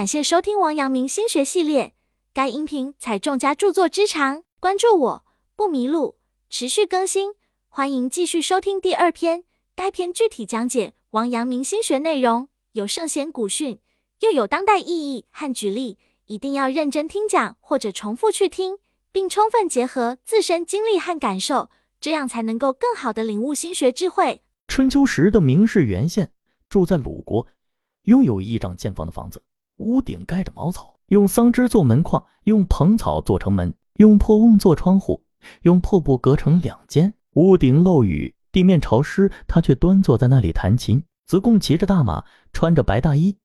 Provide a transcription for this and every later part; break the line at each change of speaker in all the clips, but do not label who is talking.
感谢收听王阳明心学系列，该音频采众家著作之长，关注我不迷路，持续更新，欢迎继续收听第二篇。该篇具体讲解王阳明心学内容，有圣贤古训，又有当代意义和举例，一定要认真听讲或者重复去听，并充分结合自身经历和感受，这样才能够更好的领悟心学智慧。
春秋时的名士袁宪住在鲁国，拥有一丈见方的房子。屋顶盖着茅草，用桑枝做门框，用蓬草做成门，用破瓮做窗户，用破布隔成两间。屋顶漏雨，地面潮湿，他却端坐在那里弹琴。子贡骑着大马，穿着白大衣，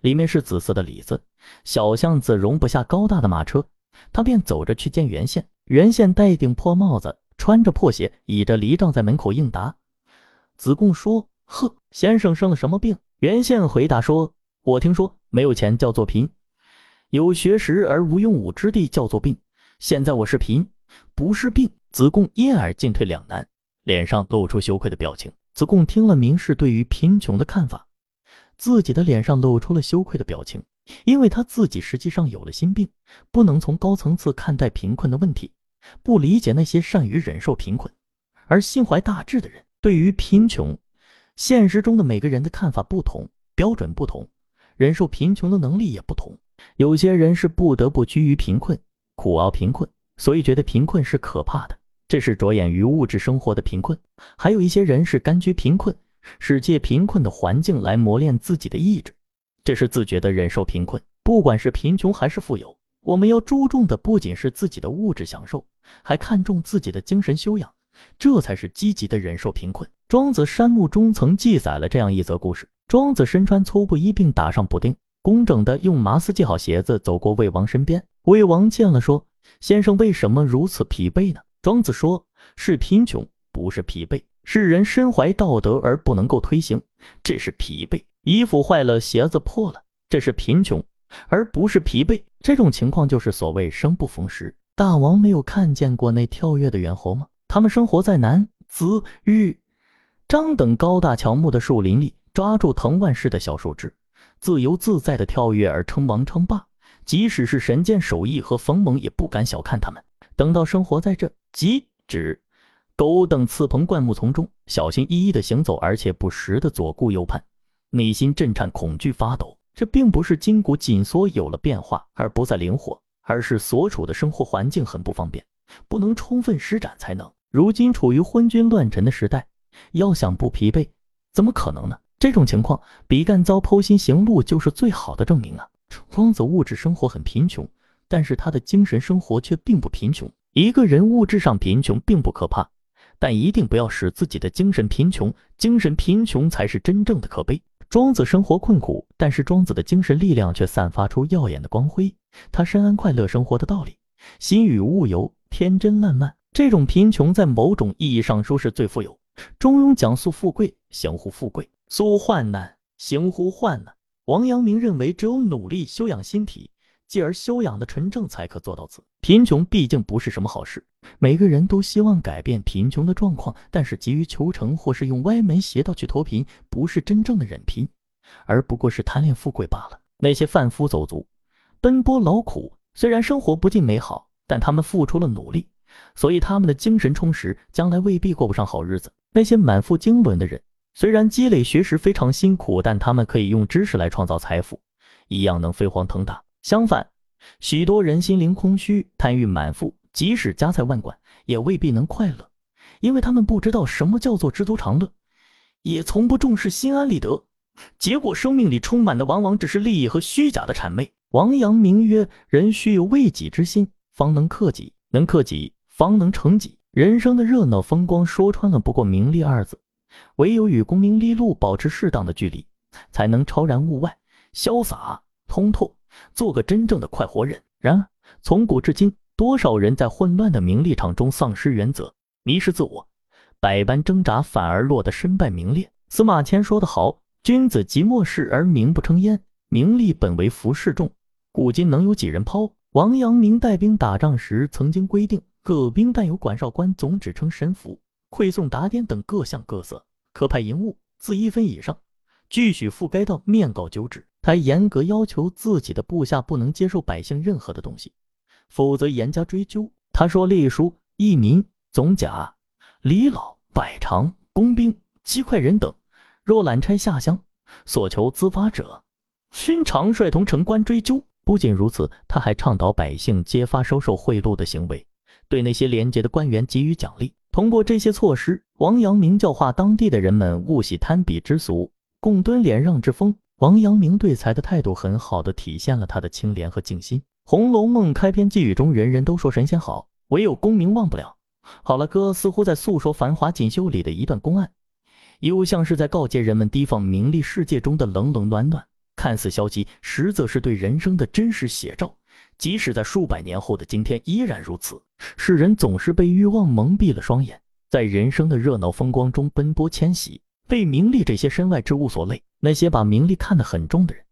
里面是紫色的里子。小巷子容不下高大的马车，他便走着去见袁宪。袁宪戴一顶破帽子，穿着破鞋，倚着犁杖在门口应答。子贡说：“呵，先生生了什么病？”袁宪回答说：“我听说。”没有钱叫做贫，有学识而无用武之地叫做病。现在我是贫，不是病。子贡因而进退两难，脸上露出羞愧的表情。子贡听了名士对于贫穷的看法，自己的脸上露出了羞愧的表情，因为他自己实际上有了心病，不能从高层次看待贫困的问题，不理解那些善于忍受贫困而心怀大志的人。对于贫穷，现实中的每个人的看法不同，标准不同。忍受贫穷的能力也不同，有些人是不得不居于贫困，苦熬贫困，所以觉得贫困是可怕的，这是着眼于物质生活的贫困；还有一些人是甘居贫困，是借贫困的环境来磨练自己的意志，这是自觉的忍受贫困。不管是贫穷还是富有，我们要注重的不仅是自己的物质享受，还看重自己的精神修养，这才是积极的忍受贫困。庄子山木中曾记载了这样一则故事。庄子身穿粗布衣，并打上补丁，工整的用麻丝系好鞋子，走过魏王身边。魏王见了，说：“先生为什么如此疲惫呢？”庄子说：“是贫穷，不是疲惫。世人身怀道德而不能够推行，这是疲惫；衣服坏了，鞋子破了，这是贫穷，而不是疲惫。这种情况就是所谓生不逢时。”大王没有看见过那跳跃的猿猴吗？他们生活在南子玉张等高大乔木的树林里。抓住藤蔓似的小树枝，自由自在的跳跃而称王称霸。即使是神剑手艺和冯猛也不敢小看他们。等到生活在这棘、指、狗等刺棚灌木丛中，小心翼翼地行走，而且不时地左顾右盼，内心震颤，恐惧发抖。这并不是筋骨紧缩有了变化而不再灵活，而是所处的生活环境很不方便，不能充分施展才能。如今处于昏君乱臣的时代，要想不疲惫，怎么可能呢？这种情况，比干遭剖心行路就是最好的证明啊！庄子物质生活很贫穷，但是他的精神生活却并不贫穷。一个人物质上贫穷并不可怕，但一定不要使自己的精神贫穷，精神贫穷才是真正的可悲。庄子生活困苦，但是庄子的精神力量却散发出耀眼的光辉。他深谙快乐生活的道理，心与物游，天真烂漫。这种贫穷在某种意义上说是最富有。中庸讲述富贵，享乎富贵。苏患难，行乎患难。王阳明认为，只有努力修养心体，继而修养的纯正，才可做到此。贫穷毕竟不是什么好事，每个人都希望改变贫穷的状况，但是急于求成，或是用歪门邪道去脱贫，不是真正的忍贫，而不过是贪恋富贵罢了。那些贩夫走卒，奔波劳苦，虽然生活不尽美好，但他们付出了努力，所以他们的精神充实，将来未必过不上好日子。那些满腹经纶的人。虽然积累学识非常辛苦，但他们可以用知识来创造财富，一样能飞黄腾达。相反，许多人心灵空虚，贪欲满腹，即使家财万贯，也未必能快乐，因为他们不知道什么叫做知足常乐，也从不重视心安理得。结果，生命里充满的往往只是利益和虚假的谄媚。王阳明曰：“人须有为己之心，方能克己；能克己，方能成己。人生的热闹风光，说穿了不过名利二字。”唯有与功名利禄保持适当的距离，才能超然物外，潇洒通透，做个真正的快活人。然而，从古至今，多少人在混乱的名利场中丧失原则，迷失自我，百般挣扎，反而落得身败名裂。司马迁说得好：“君子即末世而名不称焉，名利本为浮世众，古今能有几人抛？”王阳明带兵打仗时，曾经规定各兵但有管哨官总指称神符。馈送打点等各项各色，可派银物自一分以上，俱许付该道面告九旨。他严格要求自己的部下不能接受百姓任何的东西，否则严加追究。他说：“隶书、役民、总甲、李老、百常、工兵、机快人等，若揽差下乡，所求资发者，勋常率同城官追究。”不仅如此，他还倡导百姓揭发收受贿赂的行为，对那些廉洁的官员给予奖励。通过这些措施，王阳明教化当地的人们勿喜贪比之俗，共敦廉让之风。王阳明对财的态度，很好的体现了他的清廉和静心。《红楼梦》开篇寄语中，人人都说神仙好，唯有功名忘不了。好了，哥似乎在诉说《繁华锦绣》里的一段公案，又像是在告诫人们提防名利世界中的冷冷暖暖。看似消极，实则是对人生的真实写照。即使在数百年后的今天，依然如此。世人总是被欲望蒙蔽了双眼，在人生的热闹风光中奔波迁徙，被名利这些身外之物所累。那些把名利看得很重的人，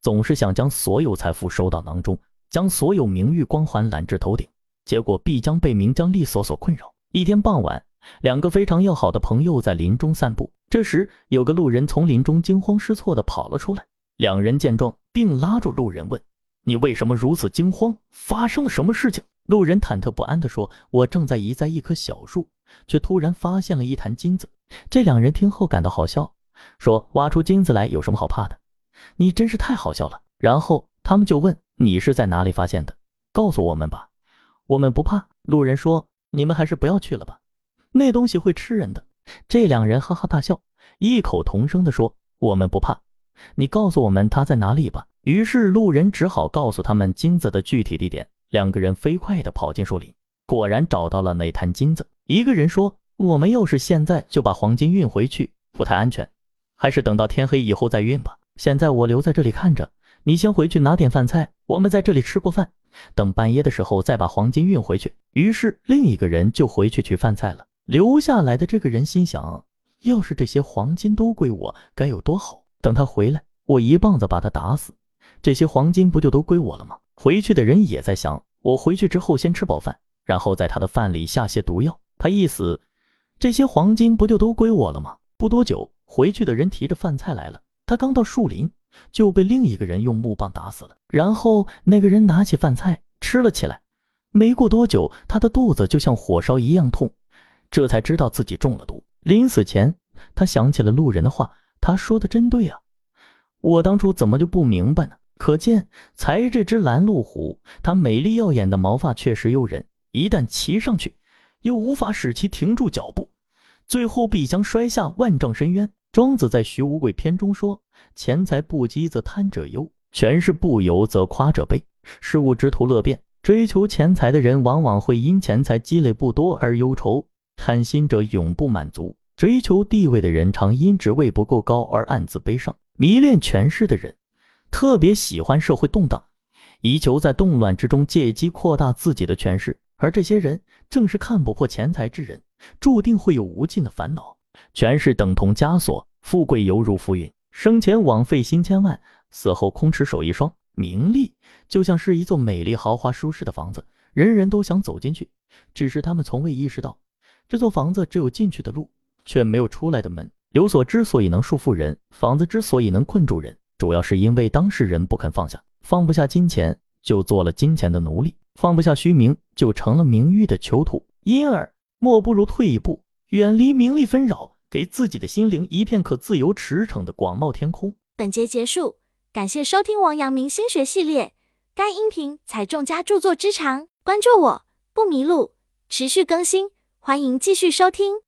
总是想将所有财富收到囊中，将所有名誉光环揽至头顶，结果必将被名将利索所困扰。一天傍晚，两个非常要好的朋友在林中散步，这时有个路人从林中惊慌失措地跑了出来。两人见状，并拉住路人问：“你为什么如此惊慌？发生了什么事情？”路人忐忑不安地说：“我正在移栽一棵小树，却突然发现了一坛金子。”这两人听后感到好笑，说：“挖出金子来有什么好怕的？你真是太好笑了。”然后他们就问：“你是在哪里发现的？告诉我们吧，我们不怕。”路人说：“你们还是不要去了吧，那东西会吃人的。”这两人哈哈大笑，异口同声地说：“我们不怕。”你告诉我们他在哪里吧。于是路人只好告诉他们金子的具体地点。两个人飞快地跑进树林，果然找到了那滩金子。一个人说：“我们要是现在就把黄金运回去，不太安全，还是等到天黑以后再运吧。现在我留在这里看着，你先回去拿点饭菜，我们在这里吃过饭，等半夜的时候再把黄金运回去。”于是另一个人就回去取饭菜了。留下来的这个人心想：要是这些黄金都归我，该有多好！等他回来，我一棒子把他打死，这些黄金不就都归我了吗？回去的人也在想，我回去之后先吃饱饭，然后在他的饭里下些毒药，他一死，这些黄金不就都归我了吗？不多久，回去的人提着饭菜来了，他刚到树林，就被另一个人用木棒打死了。然后那个人拿起饭菜吃了起来，没过多久，他的肚子就像火烧一样痛，这才知道自己中了毒。临死前，他想起了路人的话。他说的真对啊，我当初怎么就不明白呢？可见才这只拦路虎，它美丽耀眼的毛发确实诱人，一旦骑上去，又无法使其停住脚步，最后必将摔下万丈深渊。庄子在《徐无鬼篇》中说：“钱财不积则贪者忧，权势不由则夸者悲。事物之徒乐变，追求钱财的人往往会因钱财积累不多而忧愁，贪心者永不满足。”追求地位的人常因职位不够高而暗自悲伤，迷恋权势的人特别喜欢社会动荡，以求在动乱之中借机扩大自己的权势。而这些人正是看不破钱财之人，注定会有无尽的烦恼。权势等同枷锁，富贵犹如浮云，生前枉费心千万，死后空持手一双。名利就像是一座美丽豪华舒适的房子，人人都想走进去，只是他们从未意识到，这座房子只有进去的路。却没有出来的门。有所之所以能束缚人，房子之所以能困住人，主要是因为当事人不肯放下，放不下金钱，就做了金钱的奴隶；放不下虚名，就成了名誉的囚徒。因而，莫不如退一步，远离名利纷扰，给自己的心灵一片可自由驰骋的广袤天空。
本节结束，感谢收听王阳明心学系列。该音频采众家著作之长，关注我不迷路，持续更新，欢迎继续收听。